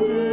on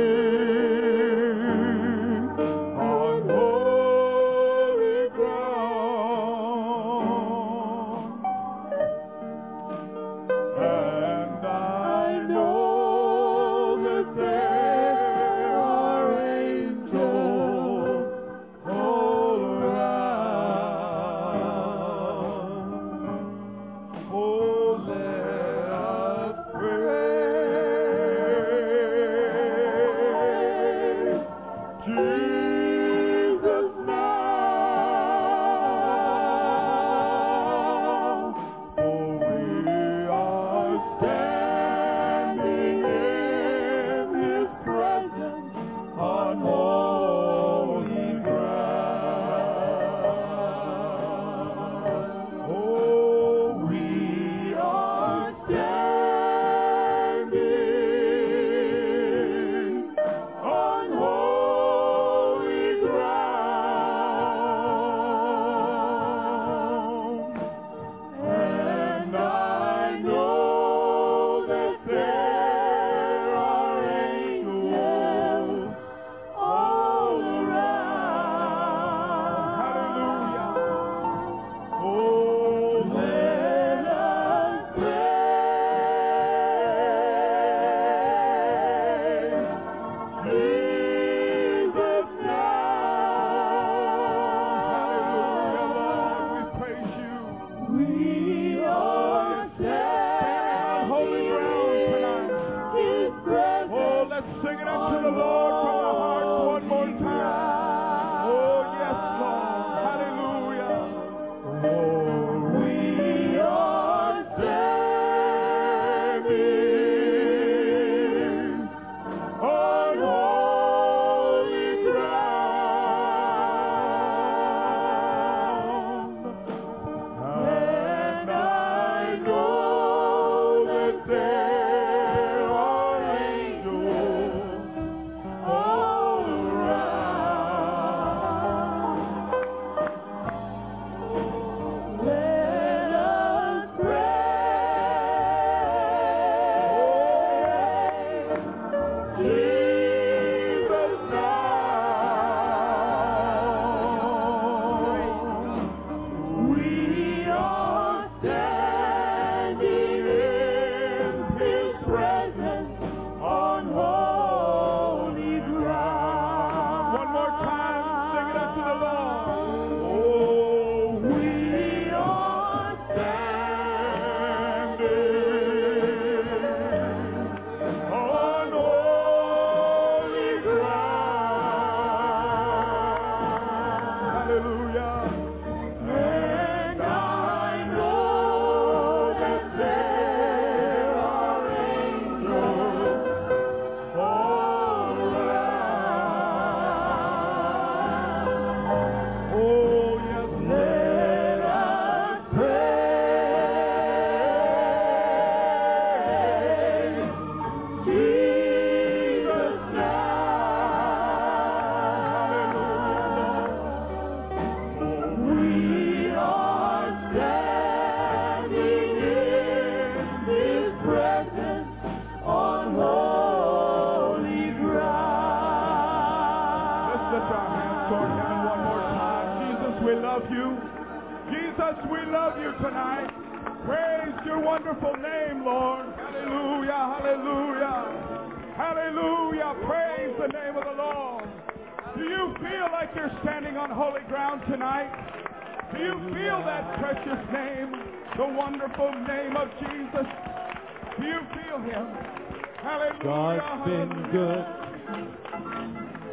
been good.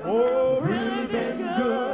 Oh, really been good.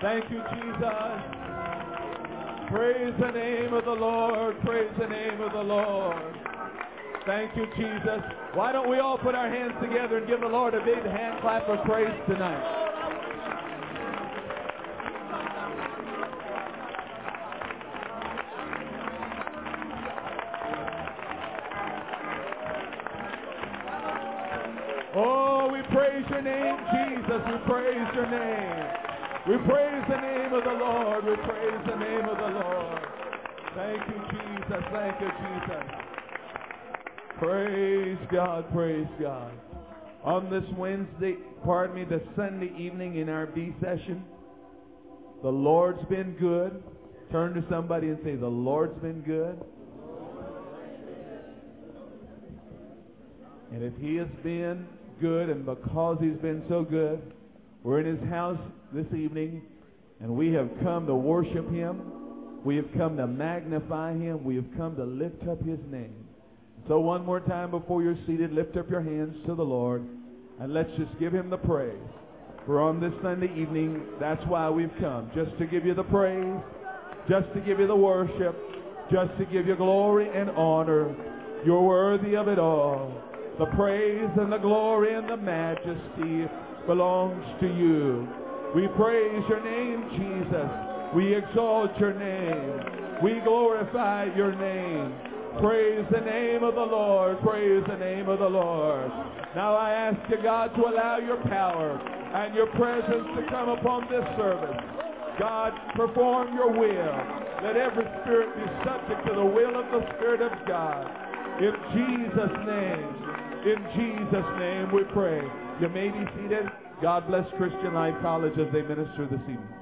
Thank you, Jesus. Praise the name of the Lord. Praise the name of the Lord. Thank you, Jesus. Why don't we all put our hands together and give the Lord a big hand clap of praise tonight? The name of the Lord. Thank you, Jesus. Thank you, Jesus. Praise God. Praise God. On this Wednesday, pardon me, the Sunday evening in our B session, the Lord's been good. Turn to somebody and say, the Lord's been good. And if he has been good and because he's been so good, we're in his house this evening and we have come to worship him. We have come to magnify him. We have come to lift up his name. So one more time before you're seated, lift up your hands to the Lord and let's just give him the praise. For on this Sunday evening, that's why we've come. Just to give you the praise, just to give you the worship, just to give you glory and honor. You're worthy of it all. The praise and the glory and the majesty belongs to you. We praise your name, Jesus. We exalt your name. We glorify your name. Praise the name of the Lord. Praise the name of the Lord. Now I ask you, God, to allow your power and your presence to come upon this service. God, perform your will. Let every spirit be subject to the will of the Spirit of God. In Jesus' name, in Jesus' name we pray. You may be seated. God bless Christian Life College as they minister this evening.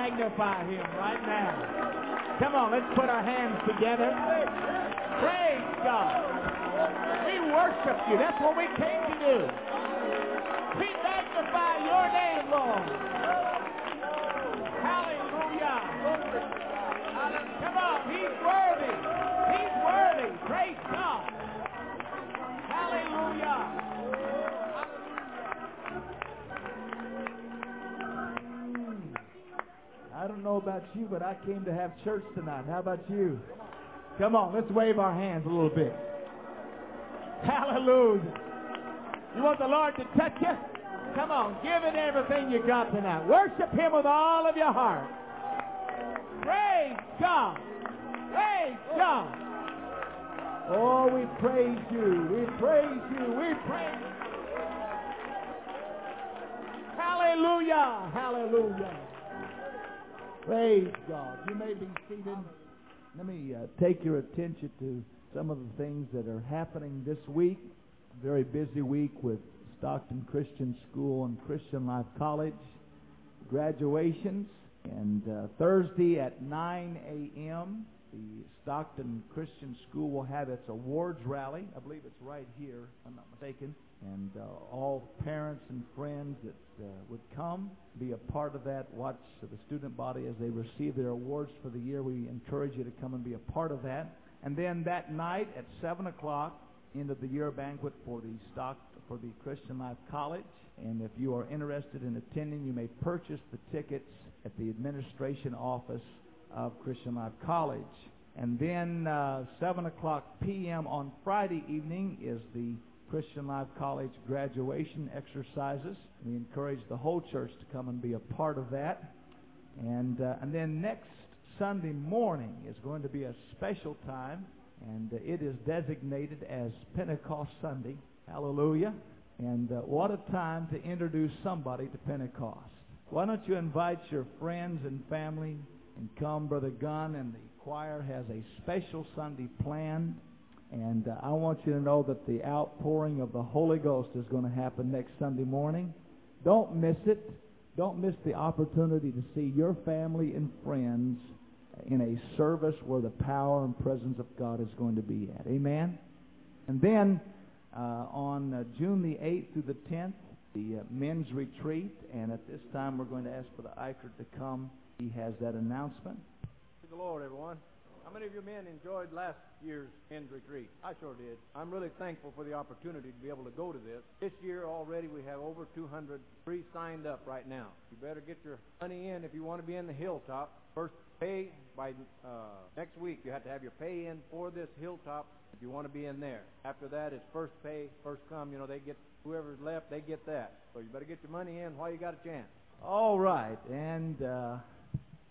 Magnify him right now. Come on, let's put our hands together. Praise God. We worship you. That's what we came to do. We magnify your name, Lord. Know about you, but I came to have church tonight. How about you? Come on, let's wave our hands a little bit. Hallelujah. You want the Lord to touch you? Come on, give it everything you got tonight. Worship Him with all of your heart. Praise God. Praise God. Oh, we praise you. We praise you. We praise you. Hallelujah. Hallelujah. Praise God. You may be seated. Let me uh, take your attention to some of the things that are happening this week. Very busy week with Stockton Christian School and Christian Life College graduations. And uh, Thursday at 9 a.m., the Stockton Christian School will have its awards rally. I believe it's right here, if I'm not mistaken. And uh, all parents and friends that uh, would come, be a part of that, watch the student body as they receive their awards for the year. We encourage you to come and be a part of that. And then that night at 7 o'clock, end of the year banquet for the stock for the Christian Life College. And if you are interested in attending, you may purchase the tickets at the administration office of Christian Life College. And then uh, 7 o'clock p.m. on Friday evening is the Christian Life College graduation exercises. We encourage the whole church to come and be a part of that. And, uh, and then next Sunday morning is going to be a special time, and uh, it is designated as Pentecost Sunday. Hallelujah. And uh, what a time to introduce somebody to Pentecost. Why don't you invite your friends and family and come? Brother Gunn and the choir has a special Sunday planned. And uh, I want you to know that the outpouring of the Holy Ghost is going to happen next Sunday morning. Don't miss it. Don't miss the opportunity to see your family and friends in a service where the power and presence of God is going to be at. Amen? And then uh, on uh, June the 8th through the 10th, the uh, men's retreat. And at this time, we're going to ask for the Eichert to come. He has that announcement. Praise the Lord, everyone. How many of you men enjoyed last year's men's retreat? I sure did. I'm really thankful for the opportunity to be able to go to this. This year already we have over 200 pre-signed up right now. You better get your money in if you want to be in the hilltop. First pay by uh, next week. You have to have your pay in for this hilltop if you want to be in there. After that, it's first pay, first come. You know, they get whoever's left, they get that. So you better get your money in while you got a chance. All right. And uh,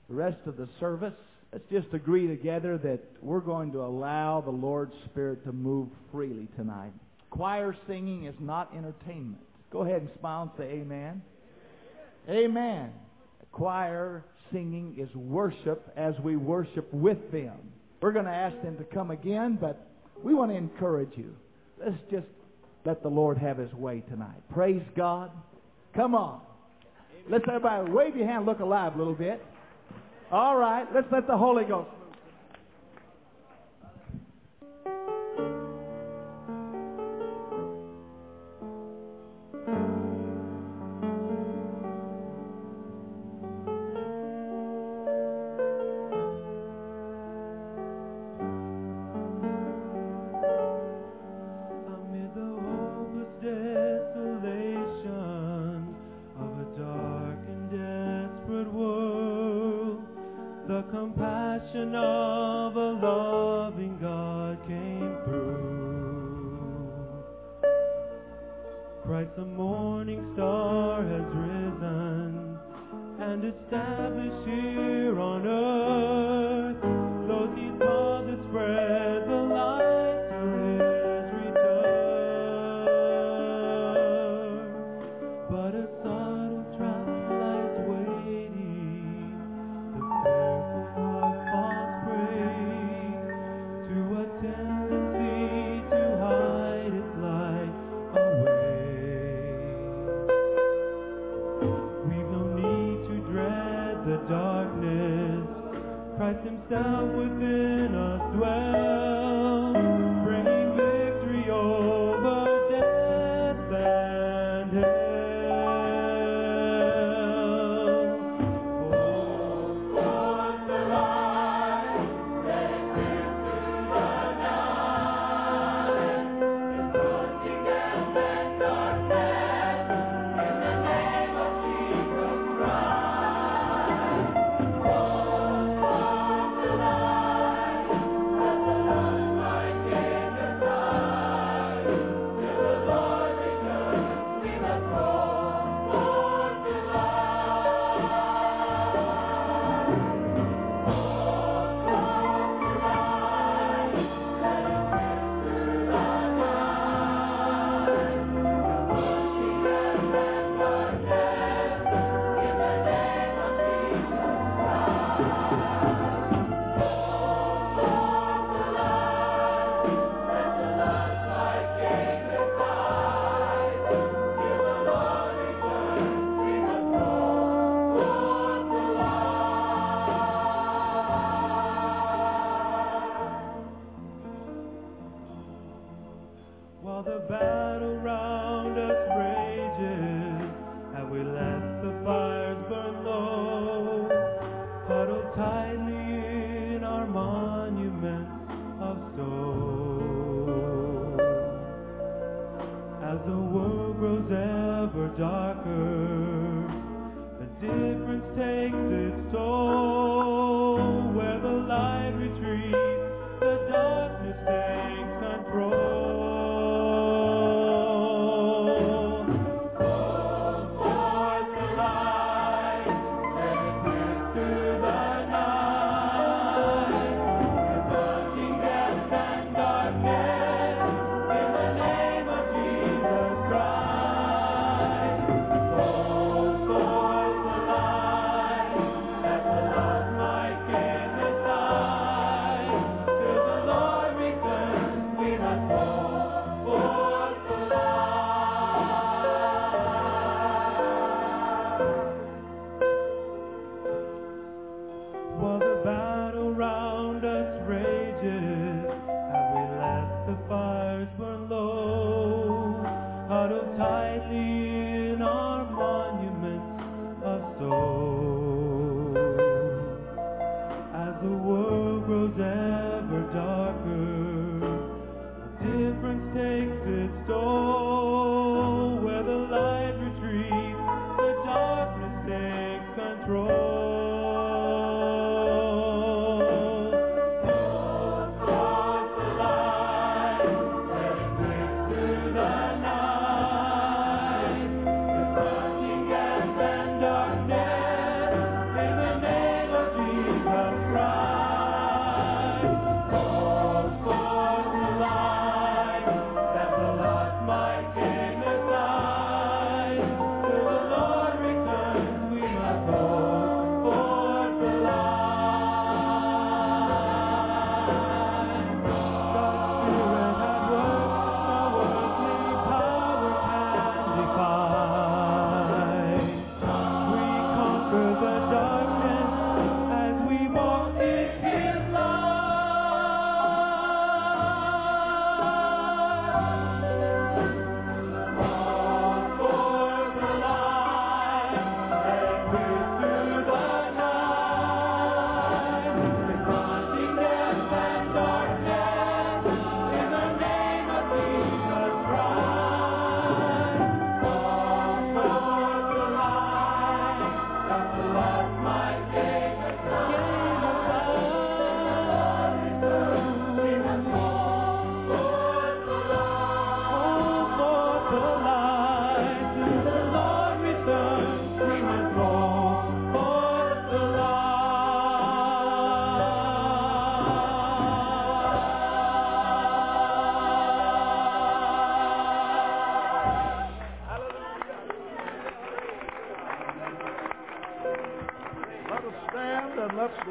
the rest of the service, let's just agree together that we're going to allow the Lord's Spirit to move freely tonight. Choir singing is not entertainment. Go ahead and smile and say amen. Amen. Choir singing is worship as we worship with them. We're going to ask them to come again, but we want to encourage you. Let's just let the Lord have his way tonight. Praise God. Come on. Let's everybody wave your hand, look alive a little bit. All right, let's let the Holy Ghost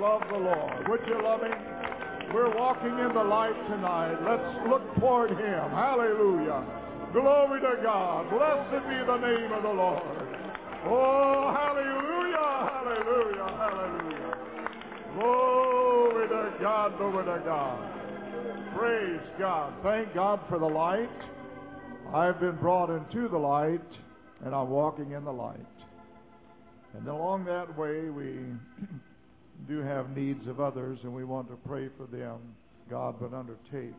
love the Lord. Would you love Him? We're walking in the light tonight. Let's look toward Him. Hallelujah. Glory to God. Blessed be the name of the Lord. Oh, hallelujah, hallelujah, hallelujah. Glory to God, glory to God. Praise God. Thank God for the light. I've been brought into the light, and I'm walking in the light. And along that way, we do have needs of others, and we want to pray for them. God would undertake.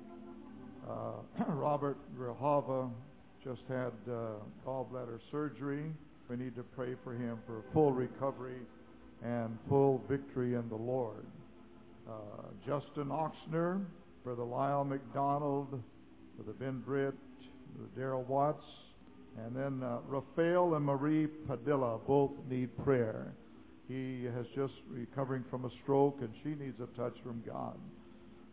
Uh, Robert Grahava just had uh, gallbladder surgery. We need to pray for him for full recovery and full victory in the Lord. Uh, Justin Oxner, Brother Lyle McDonald, Brother Ben Britt, Brother Daryl Watts, and then uh, Rafael and Marie Padilla both need prayer. He has just recovering from a stroke, and she needs a touch from God.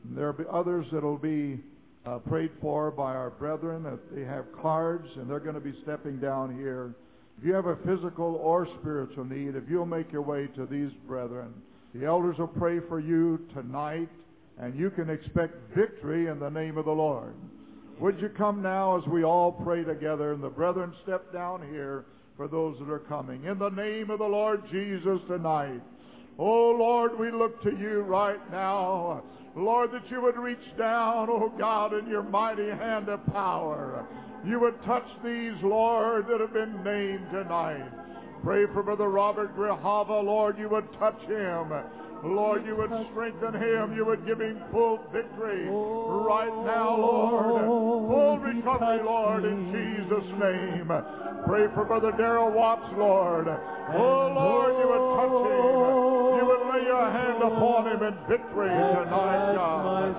And there will be others that will be uh, prayed for by our brethren. They have cards, and they're going to be stepping down here. If you have a physical or spiritual need, if you'll make your way to these brethren, the elders will pray for you tonight, and you can expect victory in the name of the Lord. Would you come now as we all pray together, and the brethren step down here for those that are coming. In the name of the Lord Jesus tonight. Oh Lord, we look to you right now. Lord, that you would reach down, oh God, in your mighty hand of power. you would touch these, Lord, that have been named tonight. Pray for Brother Robert Grihava, Lord, you would touch him. Lord, you would strengthen him. You would give him full victory right now, Lord. Full recovery, Lord, in Jesus' name. Pray for Brother Darrell Watts, Lord. Oh, Lord, you would touch him. You would lay your hand upon him in victory tonight, God.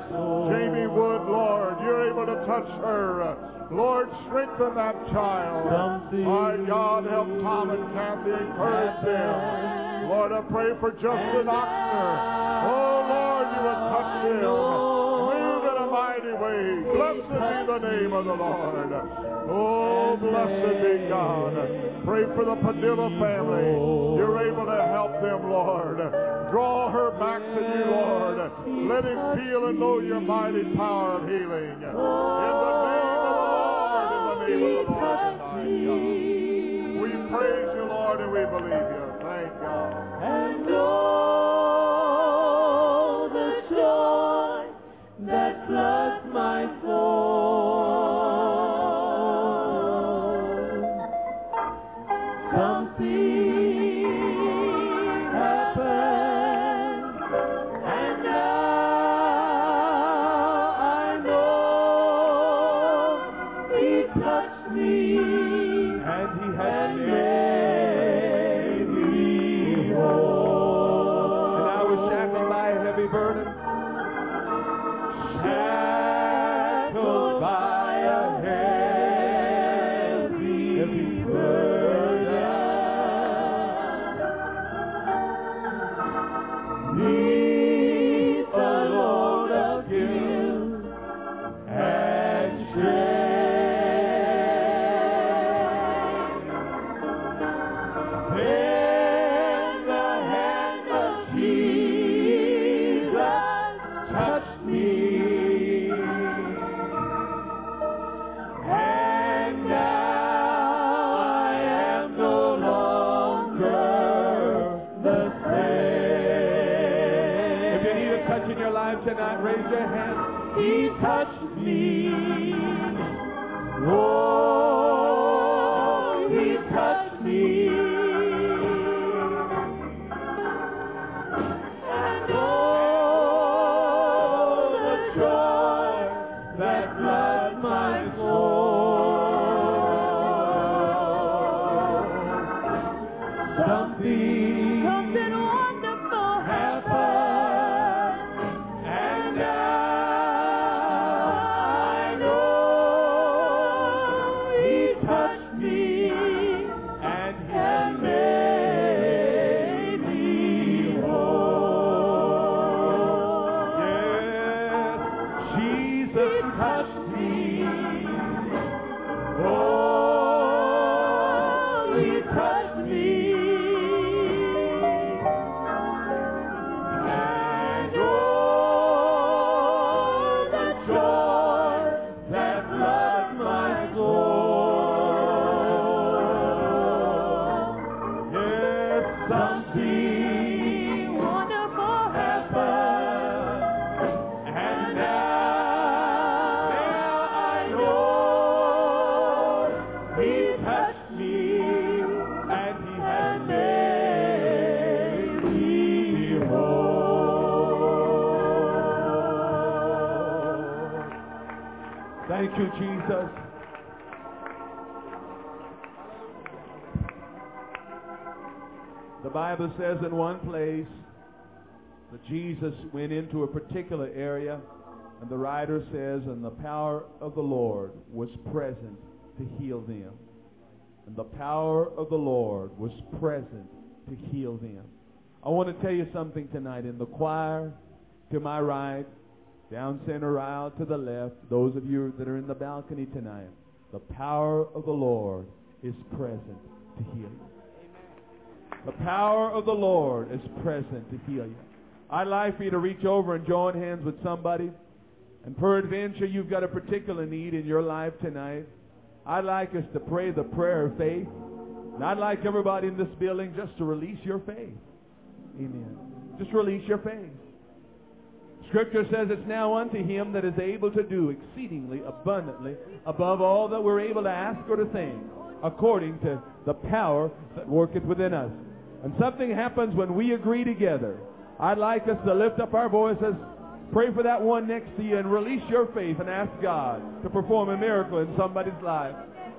Jamie Wood, Lord, you're able to touch her. Lord, strengthen that child. My God, help Tom and Kathy, encourage them. Lord, I pray for Justin Oxner. Oh, Lord, you would touch him. Move in a mighty way. Blessed be the name of the Lord. Oh, blessed be God. Pray for the Padilla family. You're able to help them, Lord. Draw her back to you, Lord. Let him feel and know your mighty power of healing. In the name of the Lord, the We praise you, Lord, and we believe you. Thank God. You, Jesus. The Bible says in one place that Jesus went into a particular area, and the writer says, and the power of the Lord was present to heal them. And the power of the Lord was present to heal them. I want to tell you something tonight. In the choir, to my right, down center aisle to the left, those of you that are in the balcony tonight, the power of the Lord is present to heal you. The power of the Lord is present to heal you. I'd like for you to reach over and join hands with somebody. And peradventure, you've got a particular need in your life tonight. I'd like us to pray the prayer of faith. And I'd like everybody in this building just to release your faith. Amen. Just release your faith. Scripture says it's now unto him that is able to do exceedingly abundantly above all that we're able to ask or to think, according to the power that worketh within us. And something happens when we agree together. I'd like us to lift up our voices, pray for that one next to you, and release your faith and ask God to perform a miracle in somebody's life.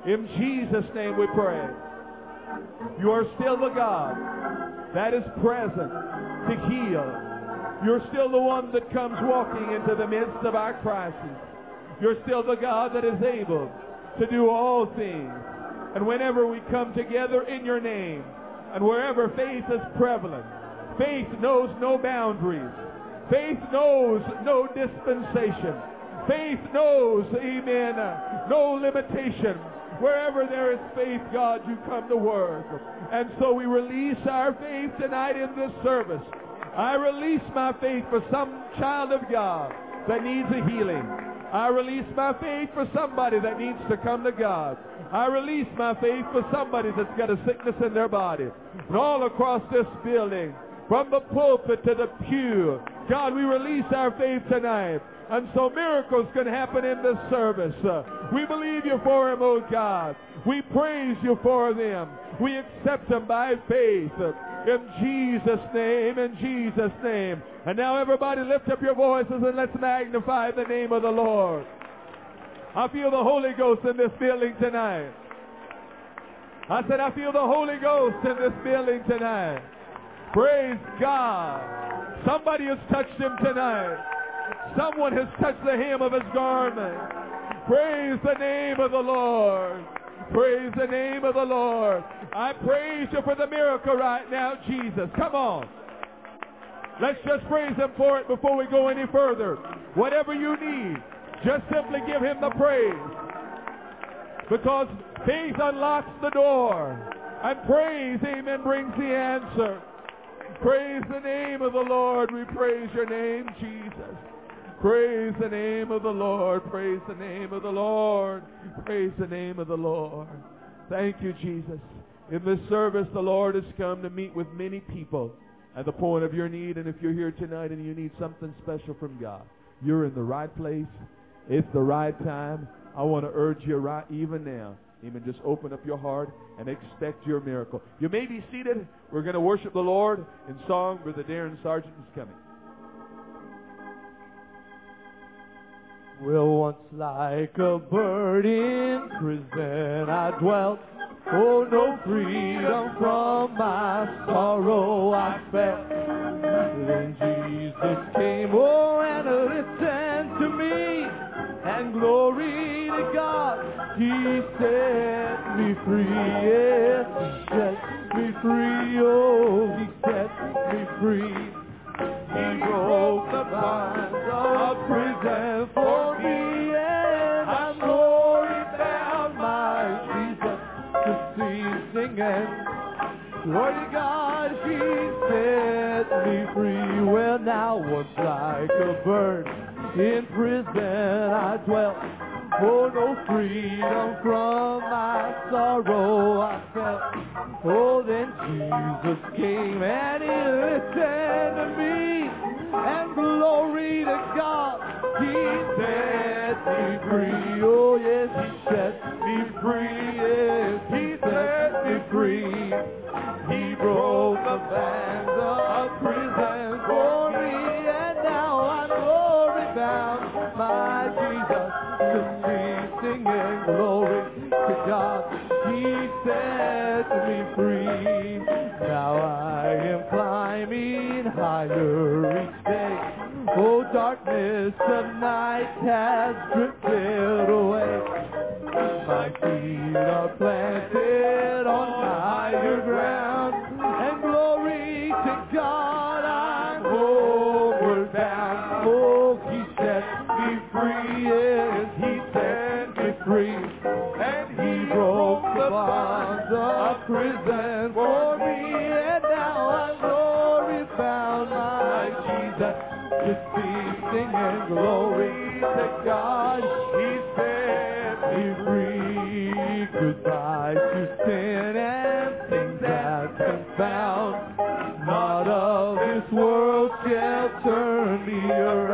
In Jesus' name we pray. You are still the God that is present to heal. You're still the one that comes walking into the midst of our crisis. You're still the God that is able to do all things. And whenever we come together in your name, and wherever faith is prevalent, faith knows no boundaries. Faith knows no dispensation. Faith knows, amen, no limitation. Wherever there is faith, God, you come to work. And so we release our faith tonight in this service. I release my faith for some child of God that needs a healing. I release my faith for somebody that needs to come to God. I release my faith for somebody that's got a sickness in their body. And all across this building, from the pulpit to the pew, God, we release our faith tonight. And so miracles can happen in this service. We believe you for them, oh God. We praise you for them. We accept them by faith. In Jesus' name, in Jesus' name. And now everybody lift up your voices and let's magnify the name of the Lord. I feel the Holy Ghost in this building tonight. I said, I feel the Holy Ghost in this building tonight. Praise God. Somebody has touched him tonight. Someone has touched the hem of his garment. Praise the name of the Lord. Praise the name of the Lord. I praise you for the miracle right now, Jesus. Come on. Let's just praise him for it before we go any further. Whatever you need, just simply give him the praise. Because faith unlocks the door. And praise, amen, brings the answer. Praise the name of the Lord. We praise your name, Jesus. Praise the name of the Lord. Praise the name of the Lord. Praise the name of the Lord. Thank you, Jesus. In this service, the Lord has come to meet with many people at the point of your need. And if you're here tonight and you need something special from God, you're in the right place. It's the right time. I want to urge you right even now. Even just open up your heart and expect your miracle. You may be seated. We're going to worship the Lord in song. Brother Darren Sargent is coming. Well, once like a bird in prison I dwelt. Oh, no freedom from my sorrow I felt. Then Jesus came, oh, and listened to me. And glory to God, He set me free. Yes, He set me free. Oh, He set me free. He broke the bonds of prison for singing. Glory to God, He set me free. Well, now once like a bird in prison I dwelt. Oh, no freedom from my sorrow I felt. Oh, then Jesus came and He listened to me. And glory to God, He set me free. Oh, yes, He set me free. Yes, He set me free. He broke the bands of prison He set me free. Now I am climbing higher each day. Oh, darkness of night has drifted away. My feet are planted on higher ground, and glory to God, I'm homeward bound. Oh, He set me free, yes, He set me free, the bonds of prison for me, and now I'm glory bound, my Jesus, to be singing glory to God. He set me free. Goodbye to sin and things that confound. Not of this world shall turn me around.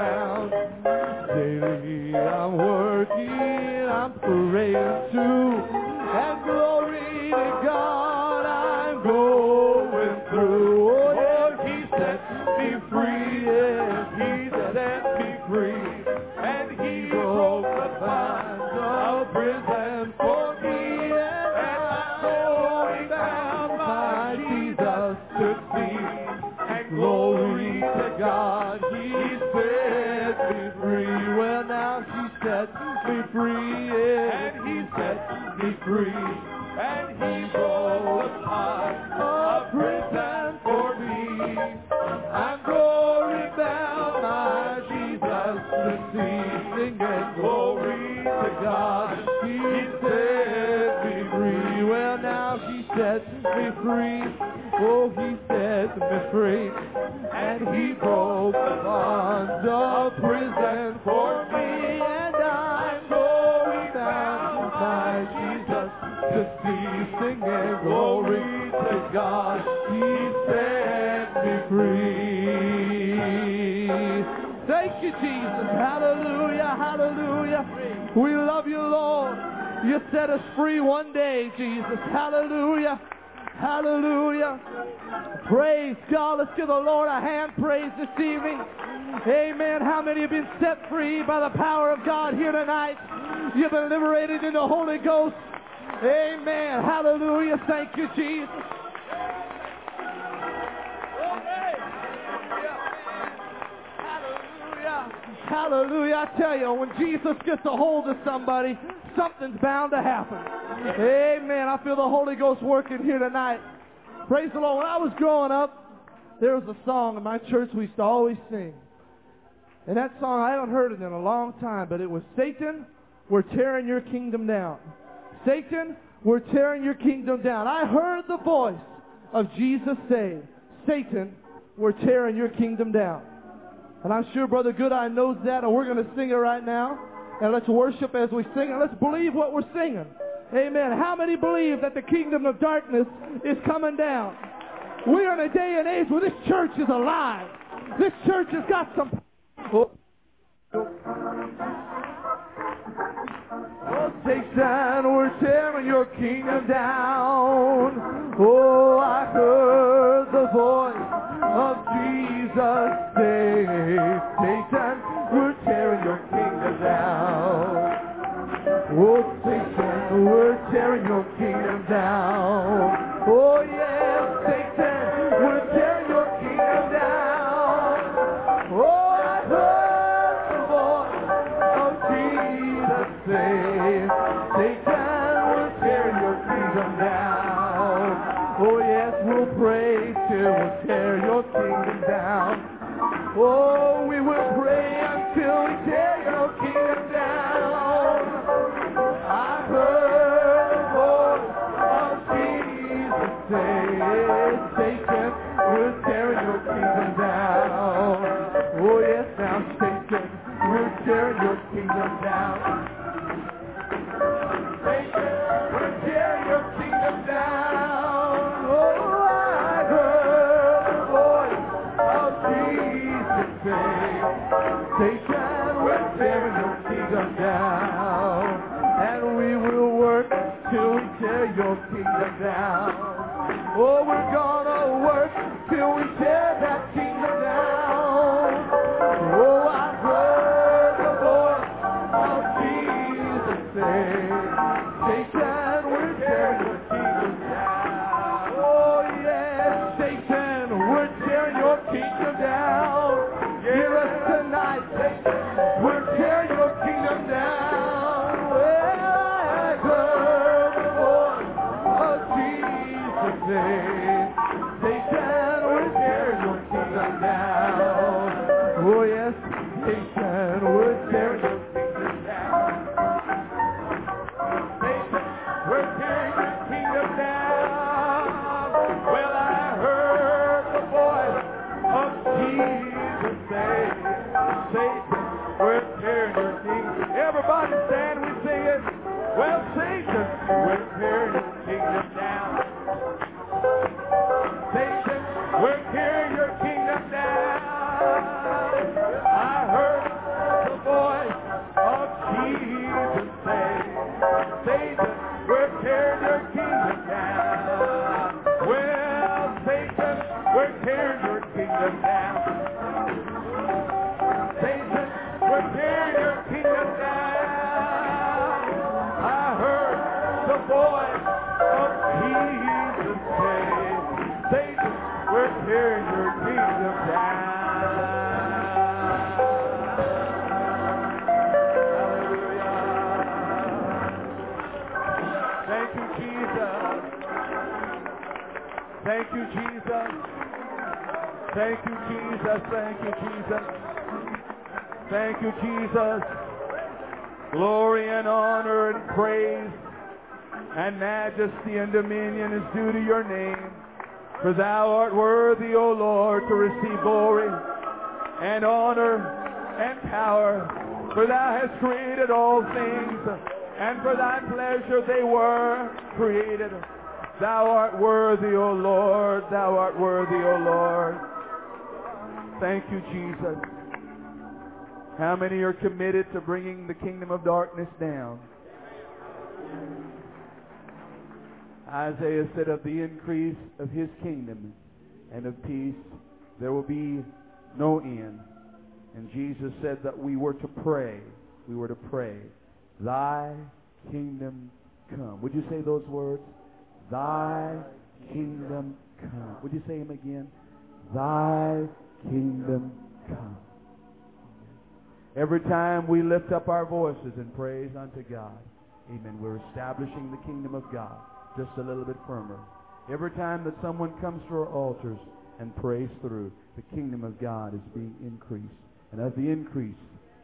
Thank you, Jesus. Hallelujah, hallelujah. We love you, Lord. You set us free one day, Jesus. Hallelujah. Hallelujah. Praise God. Let's give the Lord a hand praise this evening. Amen. How many have been set free by the power of God here tonight? You've been liberated in the Holy Ghost. Amen. Hallelujah. Thank you, Jesus. Hallelujah. I tell you, when Jesus gets a hold of somebody, something's bound to happen. Amen. I feel the Holy Ghost working here tonight. Praise the Lord. When I was growing up, there was a song in my church we used to always sing. And that song, I haven't heard it in a long time, but it was Satan, we're tearing your kingdom down. Satan, we're tearing your kingdom down. I heard the voice of Jesus say, Satan, we're tearing your kingdom down. And I'm sure Brother Goodeye knows that, and we're going to sing it right now. And let's worship as we sing, and let's believe what we're singing. Amen. How many believe that the kingdom of darkness is coming down? We are in a day and age where this church is alive. This church has got some. Oh. Oh, Satan, we're tearing your kingdom down. Oh, I heard the voice Jesus say, Satan, we're tearing your kingdom down. Oh, Satan, we're tearing your kingdom down. Oh, yes, your kingdom down. Oh, we will pray until we tear your kingdom down. I heard the voice of Jesus say, Satan, we're tearing your kingdom down. Oh yes, now Satan, we're tearing your kingdom down. Kingdom down. Oh, we're gonna For thou art worthy, O Lord, to receive glory and honor and power. For thou hast created all things, and for thy pleasure they were created. Thou art worthy, O Lord. Thou art worthy, O Lord. Thank you, Jesus. How many are committed to bringing the kingdom of darkness down? Isaiah said of the increase of his kingdom and of peace, there will be no end. And Jesus said that we were to pray. We were to pray, Thy kingdom come. Would you say those words? Thy kingdom come. Would you say them again? Thy kingdom come. Every time we lift up our voices in praise unto God, amen, we're establishing the kingdom of God just a little bit firmer. Every time that someone comes to our altars and prays through, the kingdom of God is being increased. And of the increase,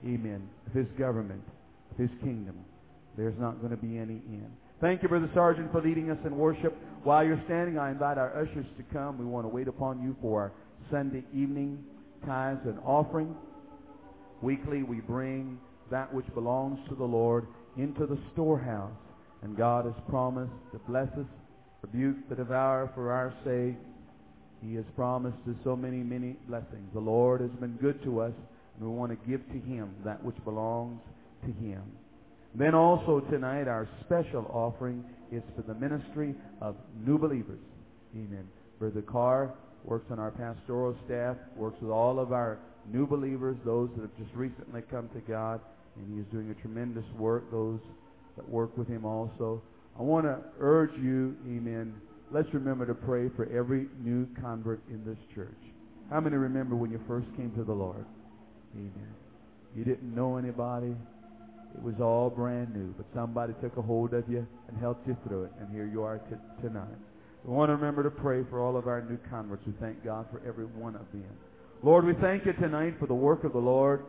amen, of his government, of his kingdom, there's not going to be any end. Thank you, Brother Sargent, for leading us in worship. While you're standing, I invite our ushers to come. We want to wait upon you for our Sunday evening tithes and offering. Weekly, we bring that which belongs to the Lord into the storehouse. And God has promised to bless us, rebuke the devourer for our sake. He has promised us so many, many blessings. The Lord has been good to us, and we want to give to Him that which belongs to Him. Then also tonight, our special offering is for the ministry of new believers. Amen. Brother Carr works on our pastoral staff, works with all of our new believers, those that have just recently come to God, and he is doing a tremendous work. Those that work with him also. I want to urge you, amen, let's remember to pray for every new convert in this church. How many remember when you first came to the Lord? Amen. You didn't know anybody. It was all brand new, but somebody took a hold of you and helped you through it, and here you are t- tonight. We want to remember to pray for all of our new converts. We thank God for every one of them. Lord, we thank you tonight for the work of the Lord.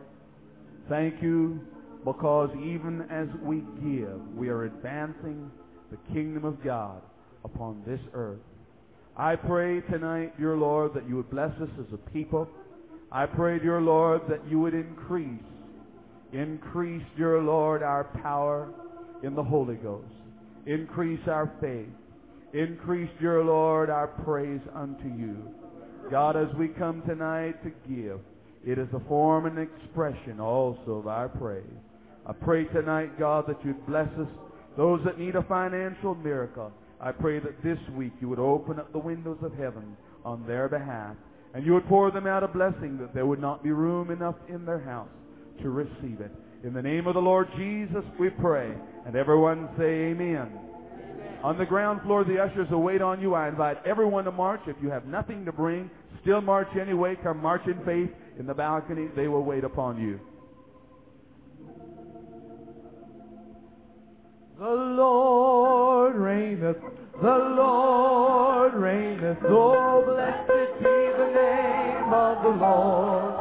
Thank you because even as we give, we are advancing the kingdom of God upon this earth. I pray tonight, dear Lord, that you would bless us as a people. I pray, dear Lord, that you would increase, increase, dear Lord, our power in the Holy Ghost. Increase our faith. Increase, dear Lord, our praise unto you. God, as we come tonight to give, it is a form and expression also of our praise. I pray tonight, God, that you'd bless us. Those that need a financial miracle, I pray that this week you would open up the windows of heaven on their behalf. And you would pour them out a blessing that there would not be room enough in their house to receive it. In the name of the Lord Jesus, we pray. And everyone say amen. On the ground floor, the ushers will wait on you. I invite everyone to march. If you have nothing to bring, still march anyway. Come march in faith in the balcony. They will wait upon you. The Lord reigneth, the Lord reigneth. Oh, blessed be the name of the Lord.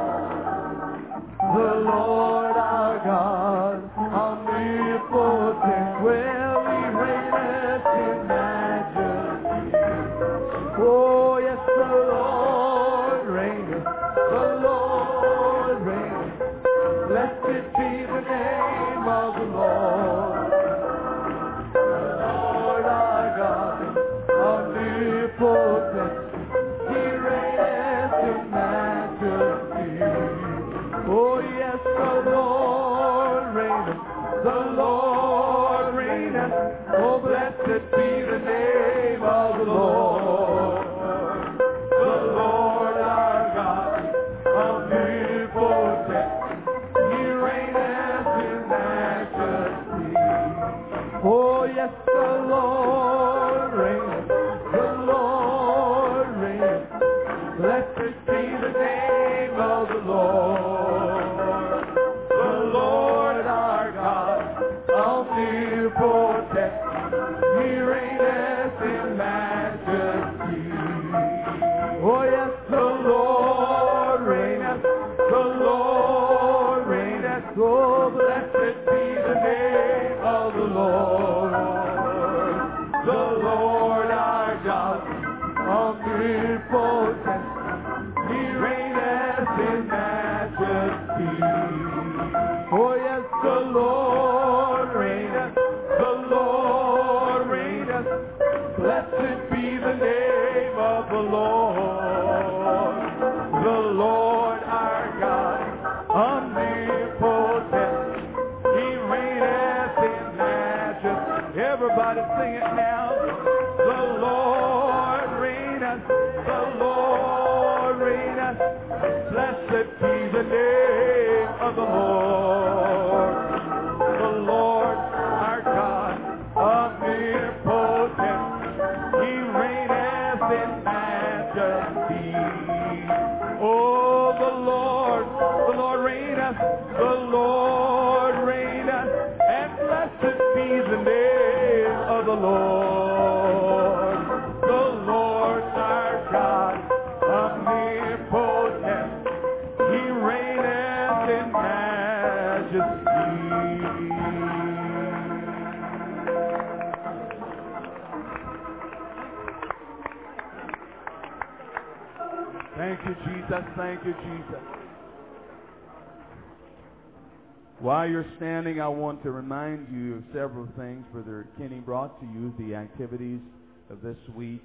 The Lord our God, omnipotent, to remind you of several things. Brother Kenny brought to you the activities of this week.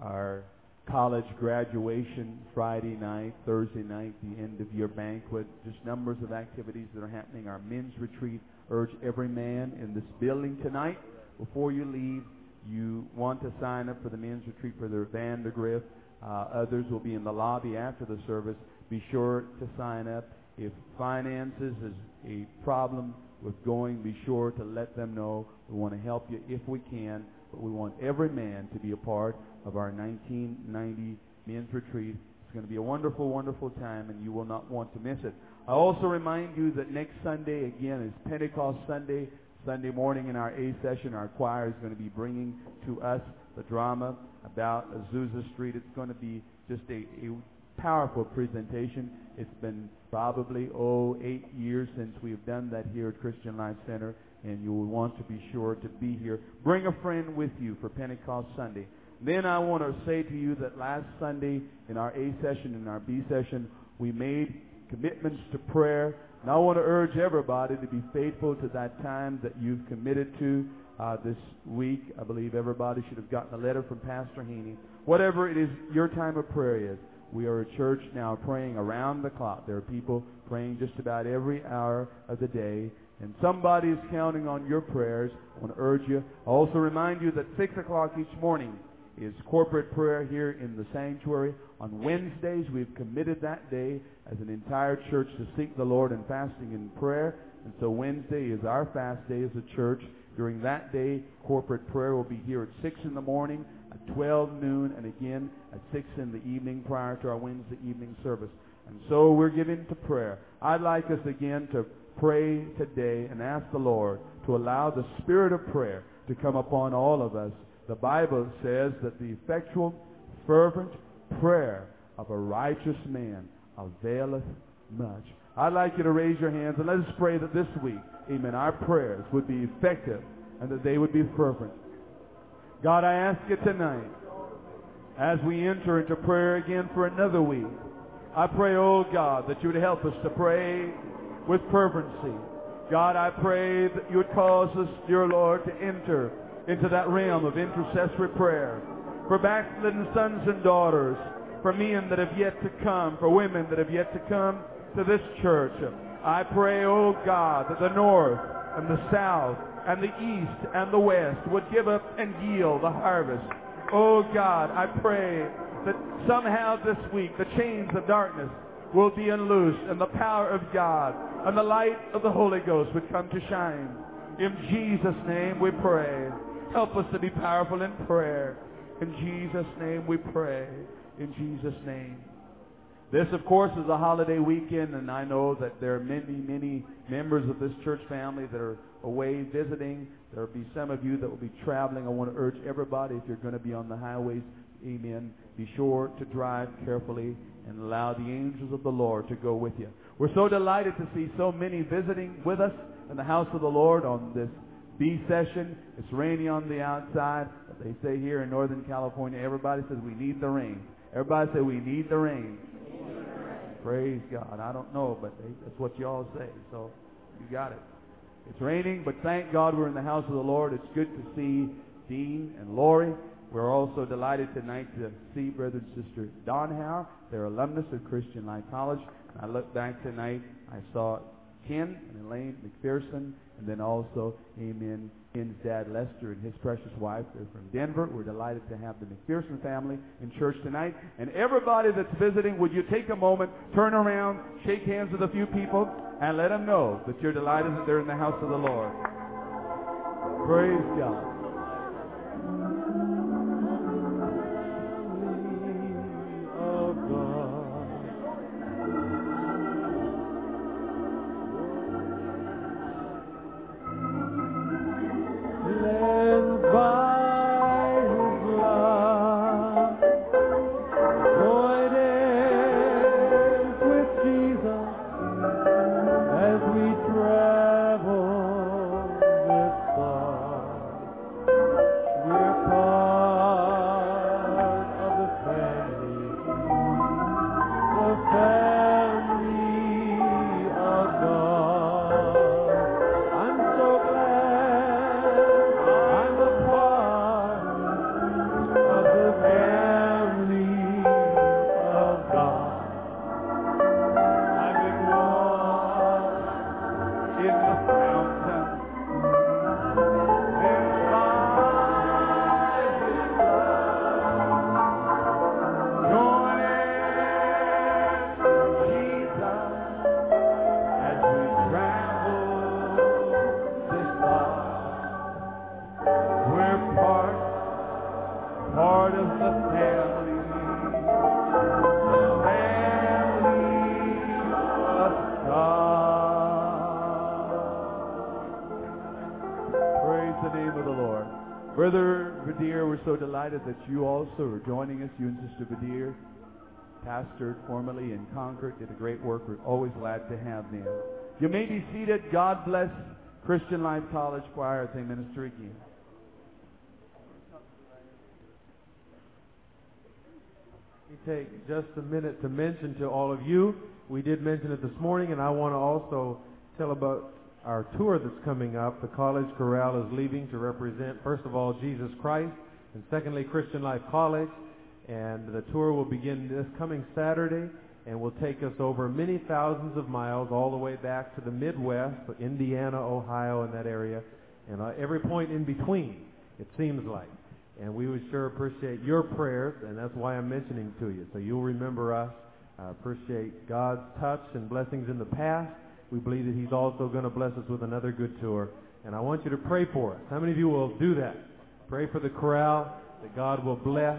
Our college graduation Friday night, Thursday night, the end of year banquet, just numbers of activities that are happening. Our men's retreat. Urge every man in this building tonight, before you leave, you want to sign up for the men's retreat for their Vandergrift. Uh, others will be in the lobby after the service. Be sure to sign up. If finances is a problem with going, be sure to let them know. We want to help you if we can, but we want every man to be a part of our 1990 men's retreat. It's going to be a wonderful, wonderful time, and you will not want to miss it. I also remind you that next Sunday, again, is Pentecost Sunday. Sunday morning in our A session, our choir is going to be bringing to us the drama about Azusa Street. It's going to be just a, a powerful presentation. It's been probably, oh, eight years since we've done that here at Christian Life Center, and you will want to be sure to be here. Bring a friend with you for Pentecost Sunday. Then I want to say to you that last Sunday in our A session and our B session, we made commitments to prayer. And I want to urge everybody to be faithful to that time that you've committed to uh, this week. I believe everybody should have gotten a letter from Pastor Haney. Whatever it is your time of prayer is, we are a church now praying around the clock. There are people praying just about every hour of the day. And somebody is counting on your prayers. I want to urge you. I also remind you that 6 o'clock each morning is corporate prayer here in the sanctuary. On Wednesdays, we've committed that day as an entire church to seek the Lord in fasting and prayer. And so Wednesday is our fast day as a church. During that day, corporate prayer will be here at 6 in the morning, at 12 noon, and again at 6 in the evening prior to our Wednesday evening service. And so we're giving to prayer. I'd like us again to pray today and ask the Lord to allow the spirit of prayer to come upon all of us. The Bible says that the effectual, fervent prayer of a righteous man availeth much. I'd like you to raise your hands and let us pray that this week, amen, our prayers would be effective and that they would be fervent. God, I ask you tonight, as we enter into prayer again for another week, I pray, oh God, that you would help us to pray with fervency. God, I pray that you would cause us, dear Lord, to enter into that realm of intercessory prayer for backslidden sons and daughters, for men that have yet to come, for women that have yet to come to this church. I pray, oh God, that the north and the south and the east and the west would give up and yield the harvest. Oh God, I pray that somehow this week the chains of darkness will be unloosed and the power of God and the light of the Holy Ghost would come to shine. In Jesus' name we pray. Help us to be powerful in prayer. In Jesus' name we pray. In Jesus' name. This, of course, is a holiday weekend, and I know that there are many, many members of this church family that are away visiting. There will be some of you that will be traveling. I want to urge everybody, if you're going to be on the highways, amen, be sure to drive carefully and allow the angels of the Lord to go with you. We're so delighted to see so many visiting with us in the house of the Lord on this B session. It's rainy on the outside. But they say here in Northern California, everybody says we need the rain. Everybody say we need the rain. Praise God. I don't know, but they, that's what you all say. So you got it. It's raining, but thank God we're in the house of the Lord. It's good to see Dean and Lori. We're also delighted tonight to see Brother and Sister Donhauer. They're alumnus of Christian Life College. I look back tonight, I saw Ken and Elaine McPherson, and then also, amen, Ken's dad Lester and his precious wife. They're from Denver. We're delighted to have the McPherson family in church tonight. And everybody that's visiting, would you take a moment, turn around, shake hands with a few people, and let them know that you're delighted that they're in the house of the Lord. Praise God. We're so delighted that you also are joining us, you and Sister Badir. Pastored formerly in Concord, did a great work. We're always glad to have them. You may be seated. God bless Christian Life College Choir as they minister again. Me take just a minute to mention to all of you, we did mention it this morning, and I want to also tell about our tour that's coming up. The College Chorale is leaving to represent, first of all, Jesus Christ, and secondly, Christian Life College. And the tour will begin this coming Saturday and will take us over many thousands of miles all the way back to the Midwest, Indiana, Ohio, and that area, and uh, every point in between, it seems like. And we would sure appreciate your prayers, and that's why I'm mentioning to you. So you'll remember us. I appreciate God's touch and blessings in the past. We believe that He's also going to bless us with another good tour. And I want you to pray for us. How many of you will do that? Pray for the chorale, that God will bless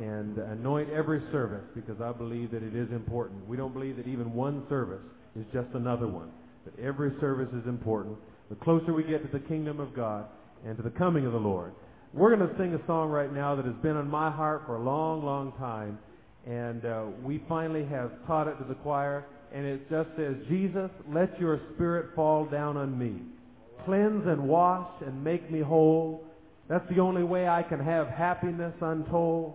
and anoint every service, because I believe that it is important. We don't believe that even one service is just another one, but every service is important. The closer we get to the kingdom of God and to the coming of the Lord, we're going to sing a song right now that has been on my heart for a long, long time. And uh, we finally have taught it to the choir. And it just says, Jesus, let your spirit fall down on me. Cleanse and wash and make me whole. That's the only way I can have happiness untold.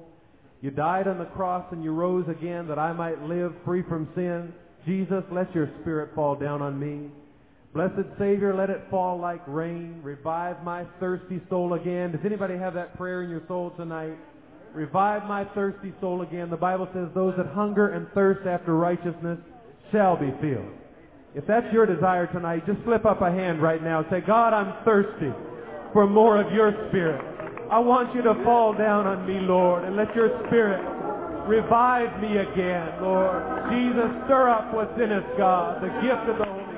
You died on the cross and you rose again that I might live free from sin. Jesus, let your spirit fall down on me. Blessed Savior, let it fall like rain. Revive my thirsty soul again. Does anybody have that prayer in your soul tonight? Revive my thirsty soul again. The Bible says those that hunger and thirst after righteousness shall be filled. If that's your desire tonight, just slip up a hand right now. and Say, God, I'm thirsty for more of your spirit. I want you to fall down on me, Lord, and let your spirit revive me again, Lord. Jesus, stir up what's in us, God, the gift of the Holy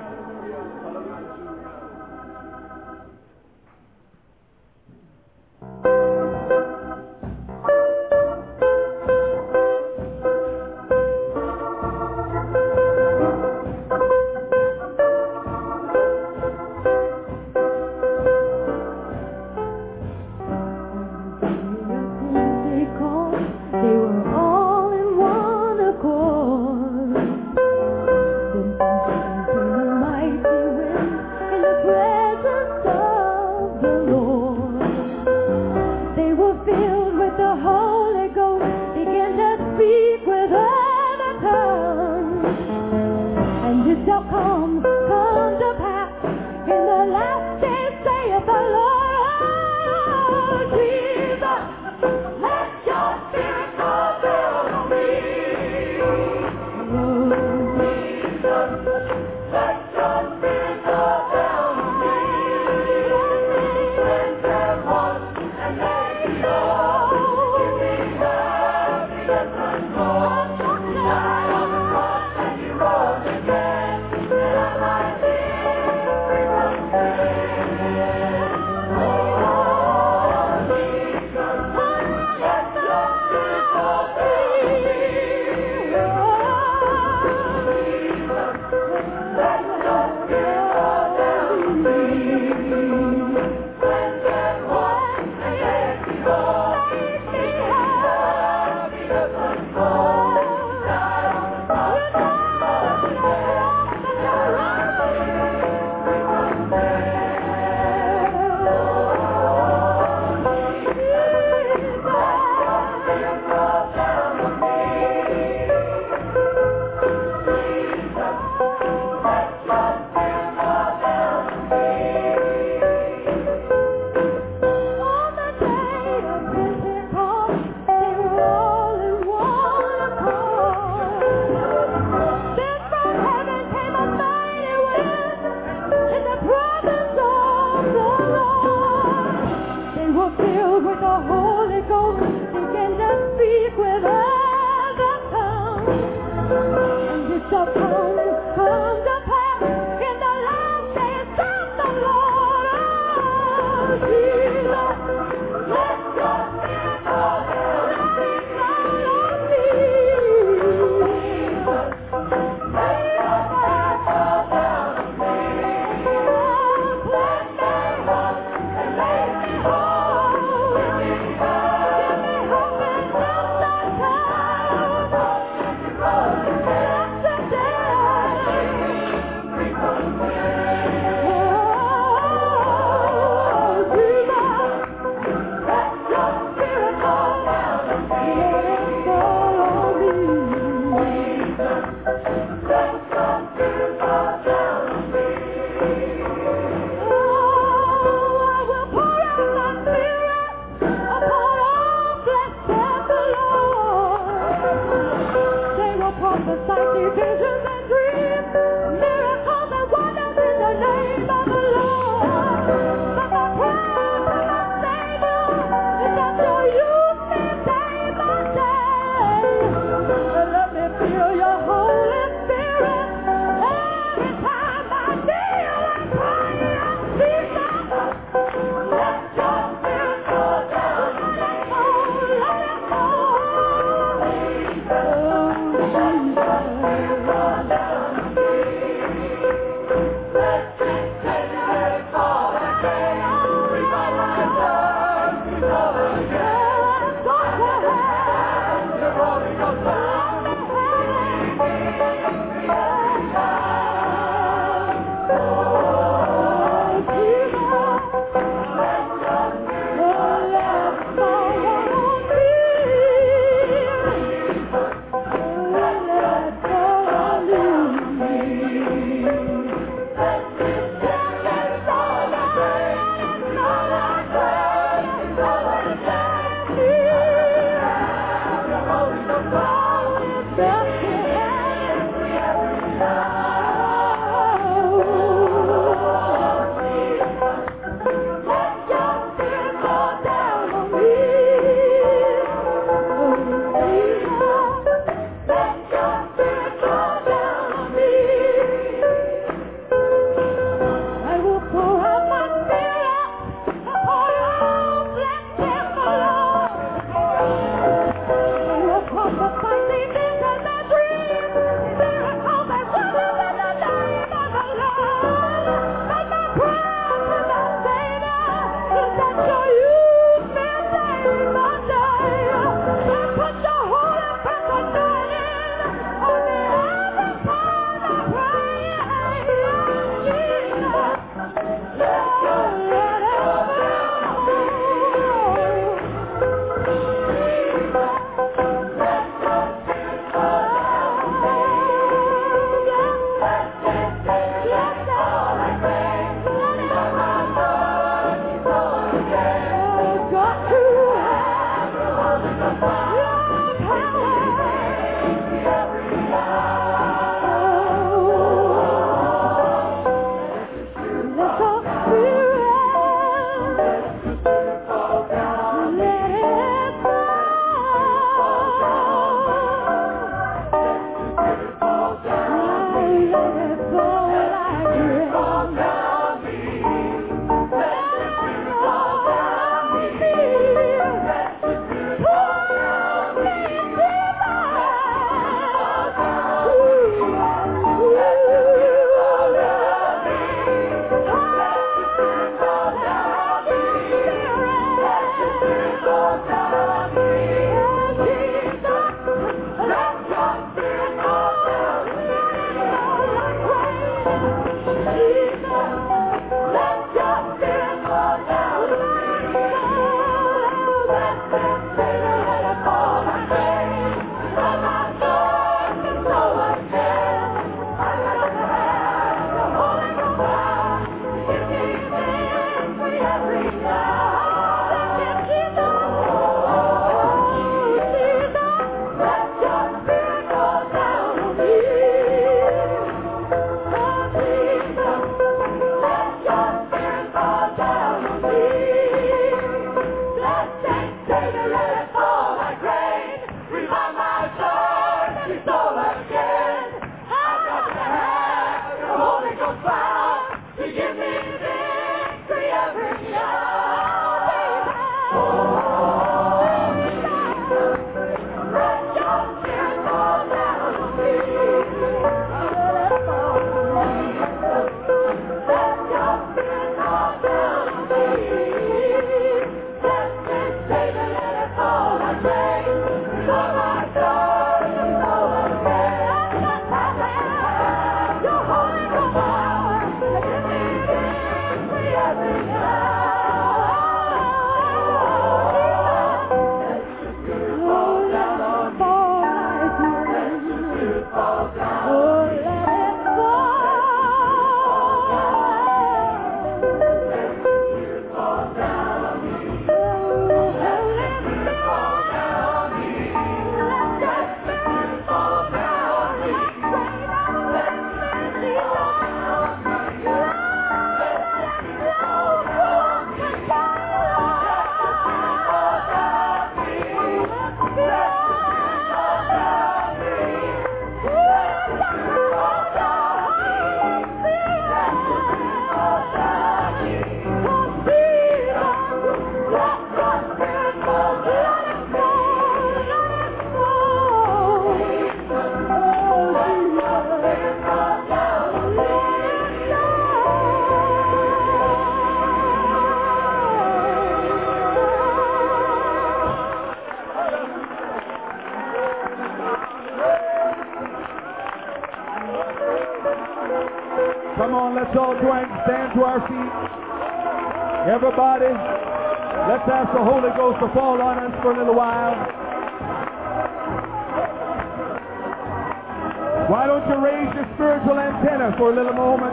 Why don't you raise your spiritual antenna for a little moment?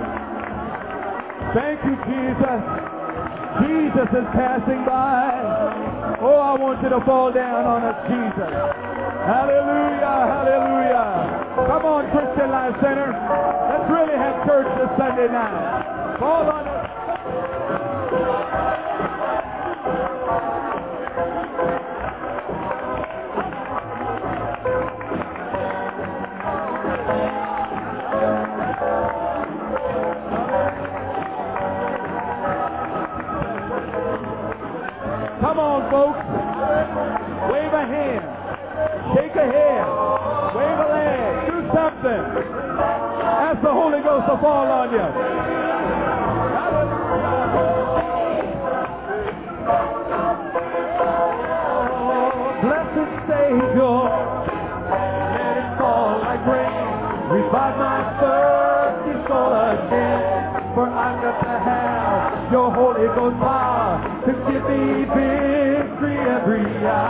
Thank you, Jesus. Jesus is passing by. Oh, I want you to fall down on us, Jesus. Hallelujah, hallelujah. Come on, Christian Life Center. Let's really have church this Sunday night. Fall on folks. Wave a hand. Shake a head. Wave a leg. Do something. Ask the Holy Ghost to fall on you. Blessed Savior, let it fall like rain. Revive my thirsty soul again. For I'm to have your Holy Ghost power to give me victory every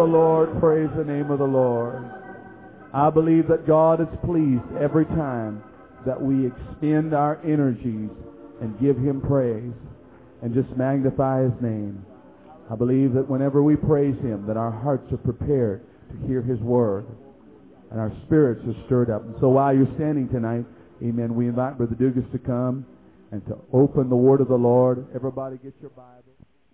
the Lord. Praise the name of the Lord. I believe that God is pleased every time that we expend our energies and give Him praise and just magnify His name. I believe that whenever we praise Him, that our hearts are prepared to hear His word and our spirits are stirred up. And so while you're standing tonight, amen, we invite Brother Dugas to come and to open the word of the Lord. Everybody get your Bible.